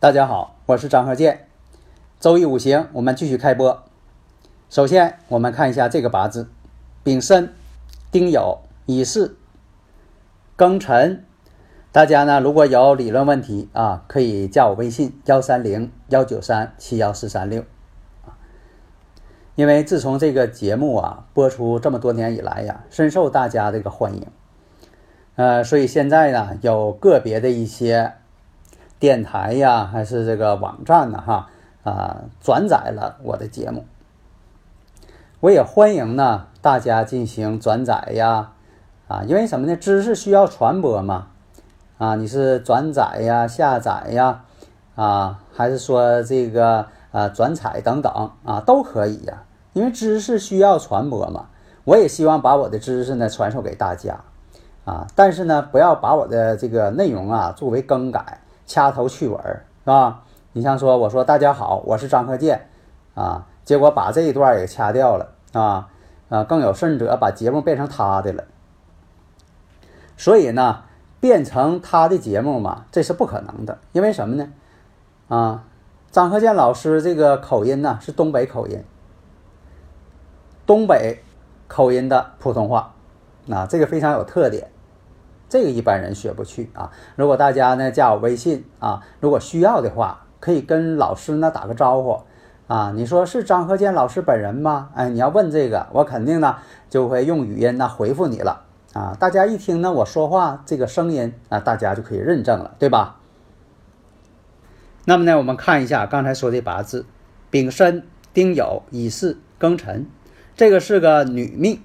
大家好，我是张鹤剑。周易五行，我们继续开播。首先，我们看一下这个八字：丙申、丁酉、乙巳、庚辰。大家呢，如果有理论问题啊，可以加我微信：幺三零幺九三七幺四三六。因为自从这个节目啊播出这么多年以来呀，深受大家这个欢迎。呃，所以现在呢，有个别的一些。电台呀，还是这个网站呢？哈啊，转载了我的节目，我也欢迎呢大家进行转载呀，啊，因为什么呢？知识需要传播嘛，啊，你是转载呀、下载呀，啊，还是说这个啊转采等等啊，都可以呀，因为知识需要传播嘛。我也希望把我的知识呢传授给大家，啊，但是呢，不要把我的这个内容啊作为更改。掐头去尾儿是吧？你像说我说大家好，我是张克建啊，结果把这一段也掐掉了啊啊！更有甚者，把节目变成他的了。所以呢，变成他的节目嘛，这是不可能的。因为什么呢？啊，张克建老师这个口音呢是东北口音，东北口音的普通话，啊，这个非常有特点。这个一般人学不去啊！如果大家呢加我微信啊，如果需要的话，可以跟老师呢打个招呼啊。你说是张鹤建老师本人吗？哎，你要问这个，我肯定呢就会用语音呢回复你了啊。大家一听呢我说话这个声音啊，大家就可以认证了，对吧？那么呢，我们看一下刚才说的八字：丙申、丁酉、乙巳、庚辰，这个是个女命，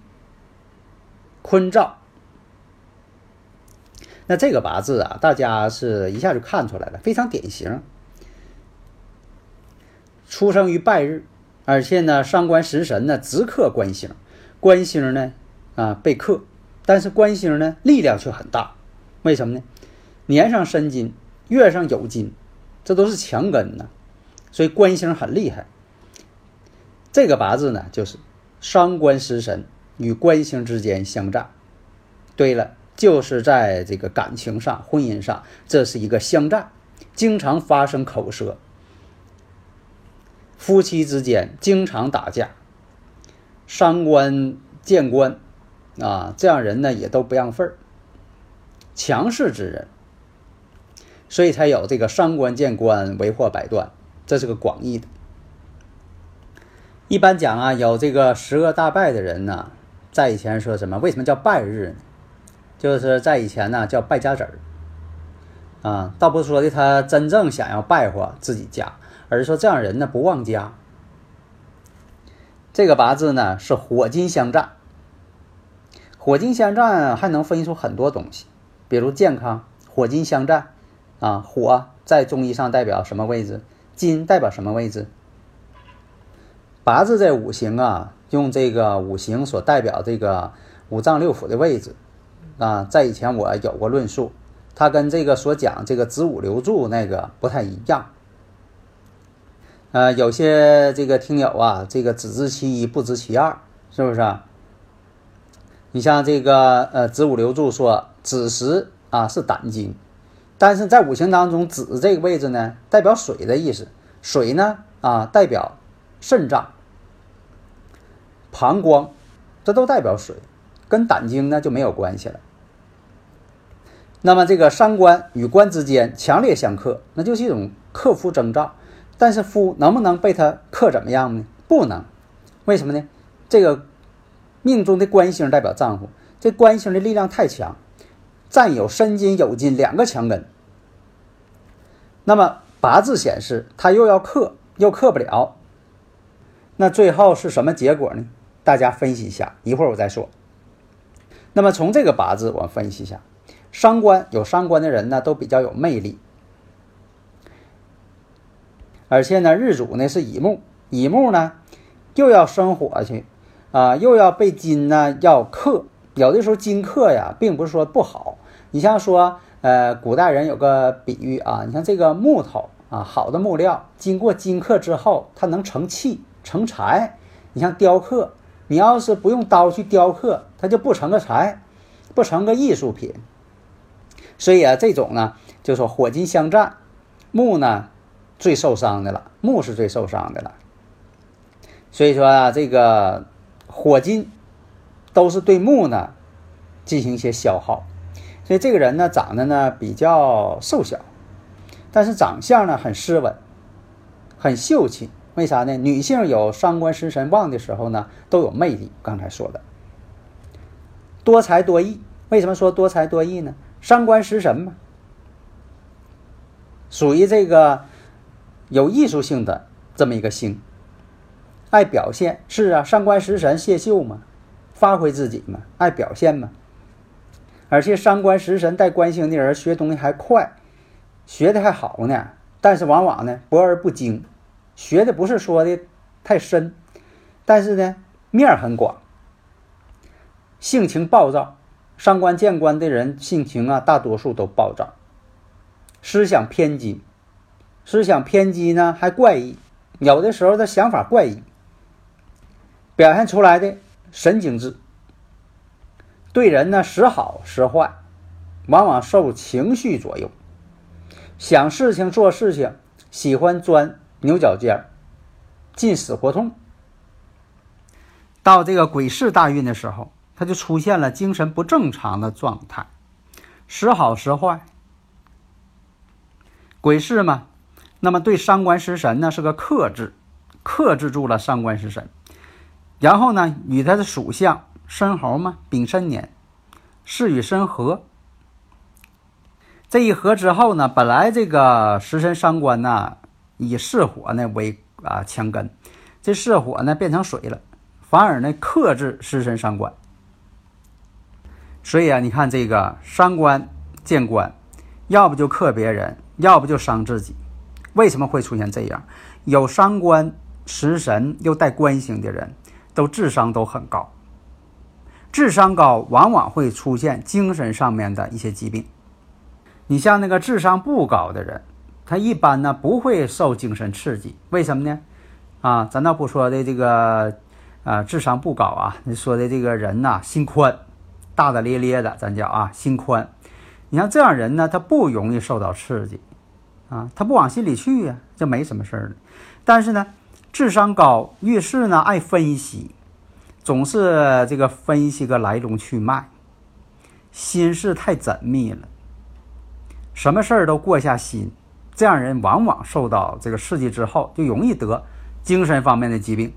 坤兆。那这个八字啊，大家是一下就看出来了，非常典型。出生于拜日，而且呢，上官食神呢直克官星，官星呢啊被克，但是官星呢力量却很大。为什么呢？年上申金，月上有金，这都是强根呢，所以官星很厉害。这个八字呢，就是伤官食神与官星之间相战。对了。就是在这个感情上、婚姻上，这是一个相战，经常发生口舌，夫妻之间经常打架，伤官见官，啊，这样人呢也都不让份儿，强势之人，所以才有这个伤官见官，为祸百端，这是个广义的。一般讲啊，有这个十恶大败的人呢，在以前说什么？为什么叫败日呢？就是在以前呢叫败家子儿。啊，倒不是说的他真正想要败坏自己家，而是说这样人呢不忘家。这个八字呢是火金相战，火金相战还能分析出很多东西，比如健康。火金相战，啊，火在中医上代表什么位置？金代表什么位置？八字这五行啊，用这个五行所代表这个五脏六腑的位置，啊，在以前我有过论述，它跟这个所讲这个子午流注那个不太一样。呃，有些这个听友啊，这个只知其一不知其二，是不是？你像这个呃子午流注说子时。啊，是胆经，但是在五行当中，子这个位置呢，代表水的意思。水呢，啊，代表肾脏、膀胱，这都代表水，跟胆经呢就没有关系了。那么这个伤官与官之间强烈相克，那就是一种克夫征兆。但是夫能不能被他克怎么样呢？不能。为什么呢？这个命中的官星代表丈夫，这官星的力量太强。占有申金酉金两个强根，那么八字显示他又要克又克不了，那最后是什么结果呢？大家分析一下，一会儿我再说。那么从这个八字我们分析一下，伤官有伤官的人呢都比较有魅力，而且呢日主呢是乙木，乙木呢又要生火去啊，又要被金呢要克，有的时候金克呀，并不是说不好。你像说，呃，古代人有个比喻啊，你像这个木头啊，好的木料经过金克之后，它能成器成材。你像雕刻，你要是不用刀去雕刻，它就不成个材，不成个艺术品。所以啊，这种呢，就说火金相战，木呢最受伤的了，木是最受伤的了。所以说啊，这个火金都是对木呢进行一些消耗。所以这个人呢，长得呢比较瘦小，但是长相呢很斯文，很秀气。为啥呢？女性有伤官食神旺的时候呢，都有魅力。刚才说的，多才多艺。为什么说多才多艺呢？伤官食神嘛，属于这个有艺术性的这么一个星，爱表现。是啊，伤官食神谢秀嘛，发挥自己嘛，爱表现嘛。而且伤官食神带官星的人学东西还快，学的还好呢。但是往往呢博而不精，学的不是说的太深，但是呢面很广，性情暴躁。伤官见官的人性情啊，大多数都暴躁，思想偏激，思想偏激呢还怪异，有的时候他想法怪异，表现出来的神经质。对人呢，时好时坏，往往受情绪左右。想事情做事情，喜欢钻牛角尖儿，进死胡同。到这个癸巳大运的时候，他就出现了精神不正常的状态，时好时坏。鬼市嘛，那么对伤官食神呢是个克制，克制住了伤官食神。然后呢，与他的属相。申猴嘛，丙申年，巳与申合。这一合之后呢，本来这个食神伤官呢，以巳火呢为啊强根，这巳火呢变成水了，反而呢克制食神伤官。所以啊，你看这个伤官见官，要不就克别人，要不就伤自己。为什么会出现这样？有伤官食神又带官星的人，都智商都很高。智商高，往往会出现精神上面的一些疾病。你像那个智商不高的人，他一般呢不会受精神刺激，为什么呢？啊，咱倒不说的这个，啊，智商不高啊，你说的这个人呐，心宽，大大咧咧的，咱叫啊，心宽。你像这样人呢，他不容易受到刺激，啊，他不往心里去呀，就没什么事儿了。但是呢，智商高，遇事呢爱分析。总是这个分析个来龙去脉，心事太缜密了，什么事儿都过下心，这样人往往受到这个刺激之后，就容易得精神方面的疾病。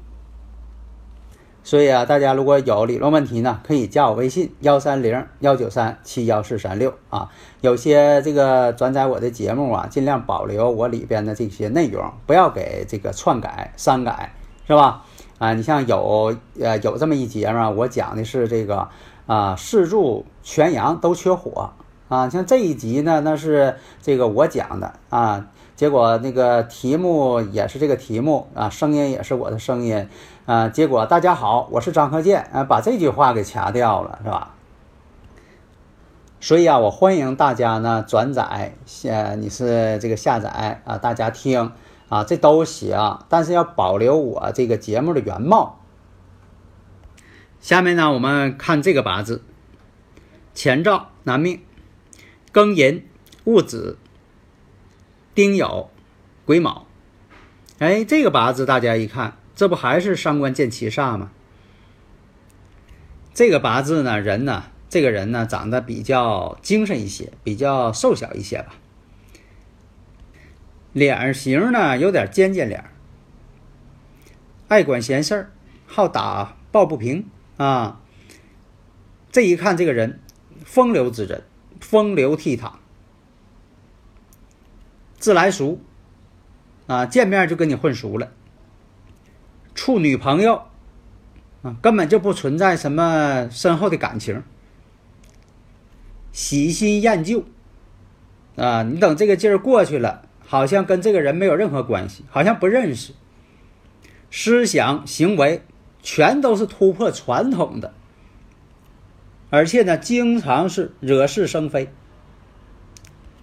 所以啊，大家如果有理论问题呢，可以加我微信幺三零幺九三七幺四三六啊。有些这个转载我的节目啊，尽量保留我里边的这些内容，不要给这个篡改、删改，是吧？啊，你像有呃有这么一节嘛，我讲的是这个啊四柱全阳都缺火啊，像这一集呢，那是这个我讲的啊。结果那个题目也是这个题目啊，声音也是我的声音啊。结果大家好，我是张克建啊，把这句话给掐掉了，是吧？所以啊，我欢迎大家呢转载，下你是这个下载啊，大家听啊，这都行，但是要保留我这个节目的原貌。下面呢，我们看这个八字：乾兆男命，庚寅戊子。丁酉，癸卯，哎，这个八字大家一看，这不还是伤官见七煞吗？这个八字呢，人呢，这个人呢，长得比较精神一些，比较瘦小一些吧。脸型呢，有点尖尖脸，爱管闲事儿，好打抱不平啊。这一看，这个人风流之人，风流倜傥。自来熟，啊，见面就跟你混熟了。处女朋友，啊，根本就不存在什么深厚的感情。喜新厌旧，啊，你等这个劲儿过去了，好像跟这个人没有任何关系，好像不认识。思想行为全都是突破传统的，而且呢，经常是惹是生非。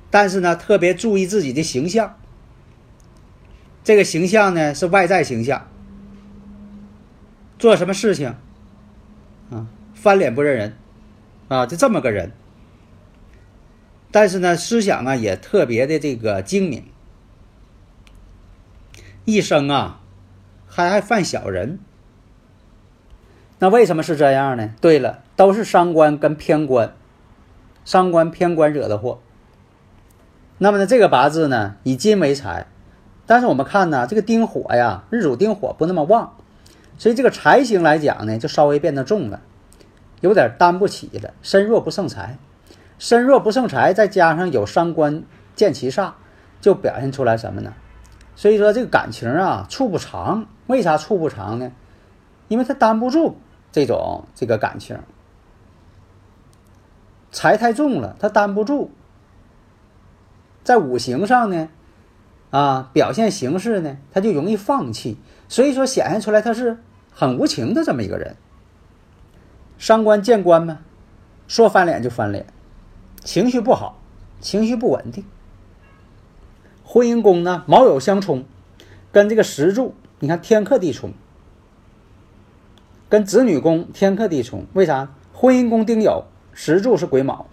但是呢，特别注意自己的形象。这个形象呢，是外在形象。做什么事情，啊，翻脸不认人，啊，就这么个人。但是呢，思想啊也特别的这个精明。一生啊，还爱犯小人。那为什么是这样呢？对了，都是伤官跟偏官，伤官偏官惹的祸。那么呢，这个八字呢以金为财，但是我们看呢，这个丁火呀，日主丁火不那么旺，所以这个财星来讲呢，就稍微变得重了，有点担不起了，身弱不胜财，身弱不胜财，再加上有伤官见其煞，就表现出来什么呢？所以说这个感情啊处不长，为啥处不长呢？因为他担不住这种这个感情，财太重了，他担不住。在五行上呢，啊，表现形式呢，他就容易放弃，所以说显现出来他是很无情的这么一个人。伤官见官嘛，说翻脸就翻脸，情绪不好，情绪不稳定。婚姻宫呢，卯酉相冲，跟这个石柱，你看天克地冲，跟子女宫天克地冲，为啥？婚姻宫丁酉，石柱是癸卯。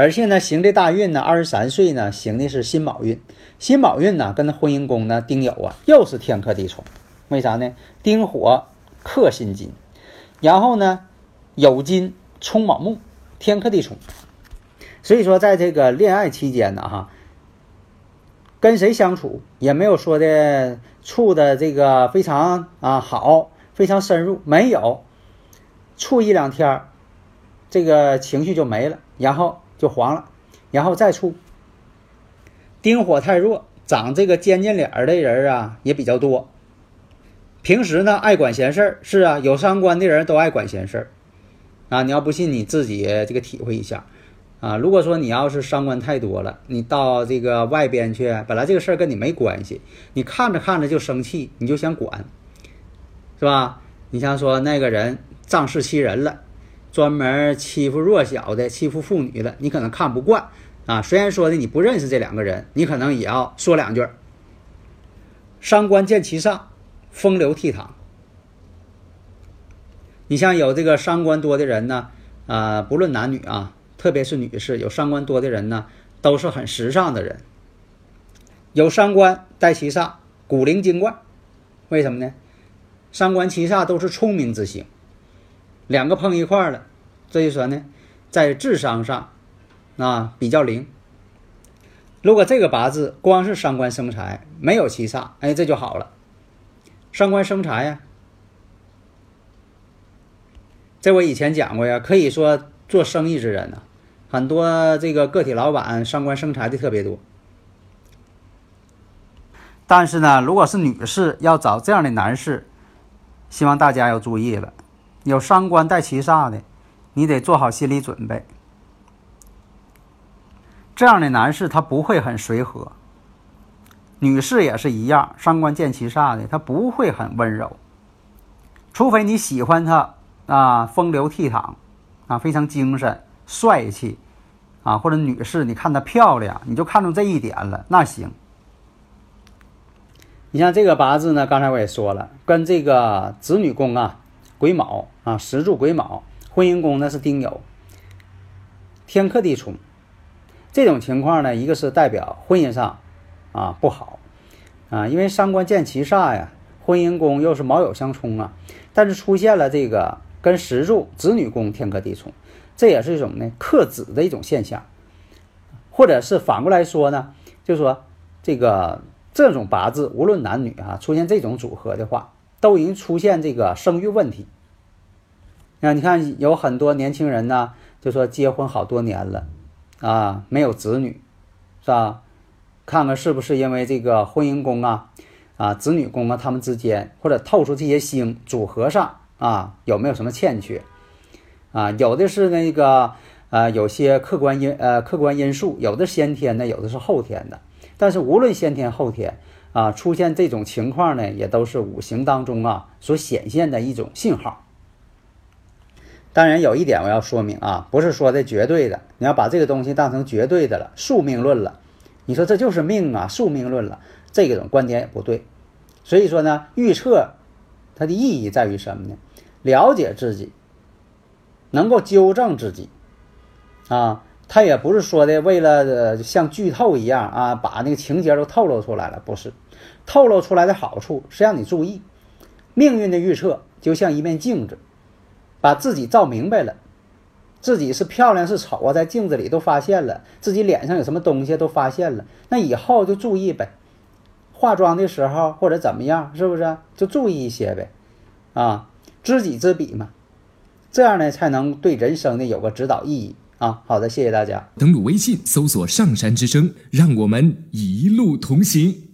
而且呢，行的大运呢，二十三岁呢，行的是辛卯运。辛卯运呢，跟那婚姻宫呢，丁酉啊，又是天克地冲。为啥呢？丁火克辛金，然后呢，酉金冲卯木，天克地冲。所以说，在这个恋爱期间呢，哈，跟谁相处也没有说的处的这个非常啊好，非常深入，没有处一两天，这个情绪就没了，然后。就黄了，然后再处。丁火太弱，长这个尖尖脸儿的人啊也比较多。平时呢爱管闲事儿，是啊，有伤官的人都爱管闲事儿啊。你要不信，你自己这个体会一下啊。如果说你要是伤官太多了，你到这个外边去，本来这个事儿跟你没关系，你看着看着就生气，你就想管，是吧？你像说那个人仗势欺人了。专门欺负弱小的、欺负妇女的，你可能看不惯啊。虽然说的你不认识这两个人，你可能也要说两句。伤官见其上，风流倜傥。你像有这个伤官多的人呢，啊，不论男女啊，特别是女士，有伤官多的人呢，都是很时尚的人。有伤官带七煞，古灵精怪，为什么呢？伤官七煞都是聪明之星。两个碰一块儿了，这就说呢，在智商上啊比较灵。如果这个八字光是伤官生财，没有七煞，哎，这就好了。伤官生财呀，这我以前讲过呀，可以说做生意之人呢，很多这个个体老板伤官生财的特别多。但是呢，如果是女士要找这样的男士，希望大家要注意了，有伤官带七煞的，你得做好心理准备。这样的男士他不会很随和，女士也是一样，伤官见七煞的，他不会很温柔，除非你喜欢他啊，风流倜傥啊，非常精神帅气啊，或者女士你看她漂亮，你就看中这一点了，那行。你像这个八字呢，刚才我也说了，跟这个子女宫啊，癸卯啊，时柱癸卯，婚姻宫呢是丁酉，天克地冲，这种情况呢，一个是代表婚姻上啊不好啊，因为伤官见其煞呀，婚姻宫又是卯酉相冲啊，但是出现了这个跟时柱子女宫天克地冲，这也是一种呢克子的一种现象，或者是反过来说呢，就是说这个。这种八字无论男女啊，出现这种组合的话，都已经出现这个生育问题。那你看有很多年轻人呢，就说结婚好多年了，啊，没有子女，是吧？看看是不是因为这个婚姻宫啊、啊子女宫啊，他们之间或者透出这些星组合上啊，有没有什么欠缺？啊，有的是那个呃，有些客观因呃客观因素，有的先天的，有的是后天的。但是无论先天后天啊，出现这种情况呢，也都是五行当中啊所显现的一种信号。当然有一点我要说明啊，不是说的绝对的，你要把这个东西当成绝对的了，宿命论了。你说这就是命啊，宿命论了，这种观点也不对。所以说呢，预测它的意义在于什么呢？了解自己，能够纠正自己啊。他也不是说的为了呃像剧透一样啊，把那个情节都透露出来了，不是。透露出来的好处是让你注意，命运的预测就像一面镜子，把自己照明白了，自己是漂亮是丑啊，在镜子里都发现了，自己脸上有什么东西都发现了，那以后就注意呗。化妆的时候或者怎么样，是不是就注意一些呗？啊，知己知彼嘛，这样呢才能对人生呢有个指导意义。啊，好的，谢谢大家。登录微信，搜索“上山之声”，让我们一路同行。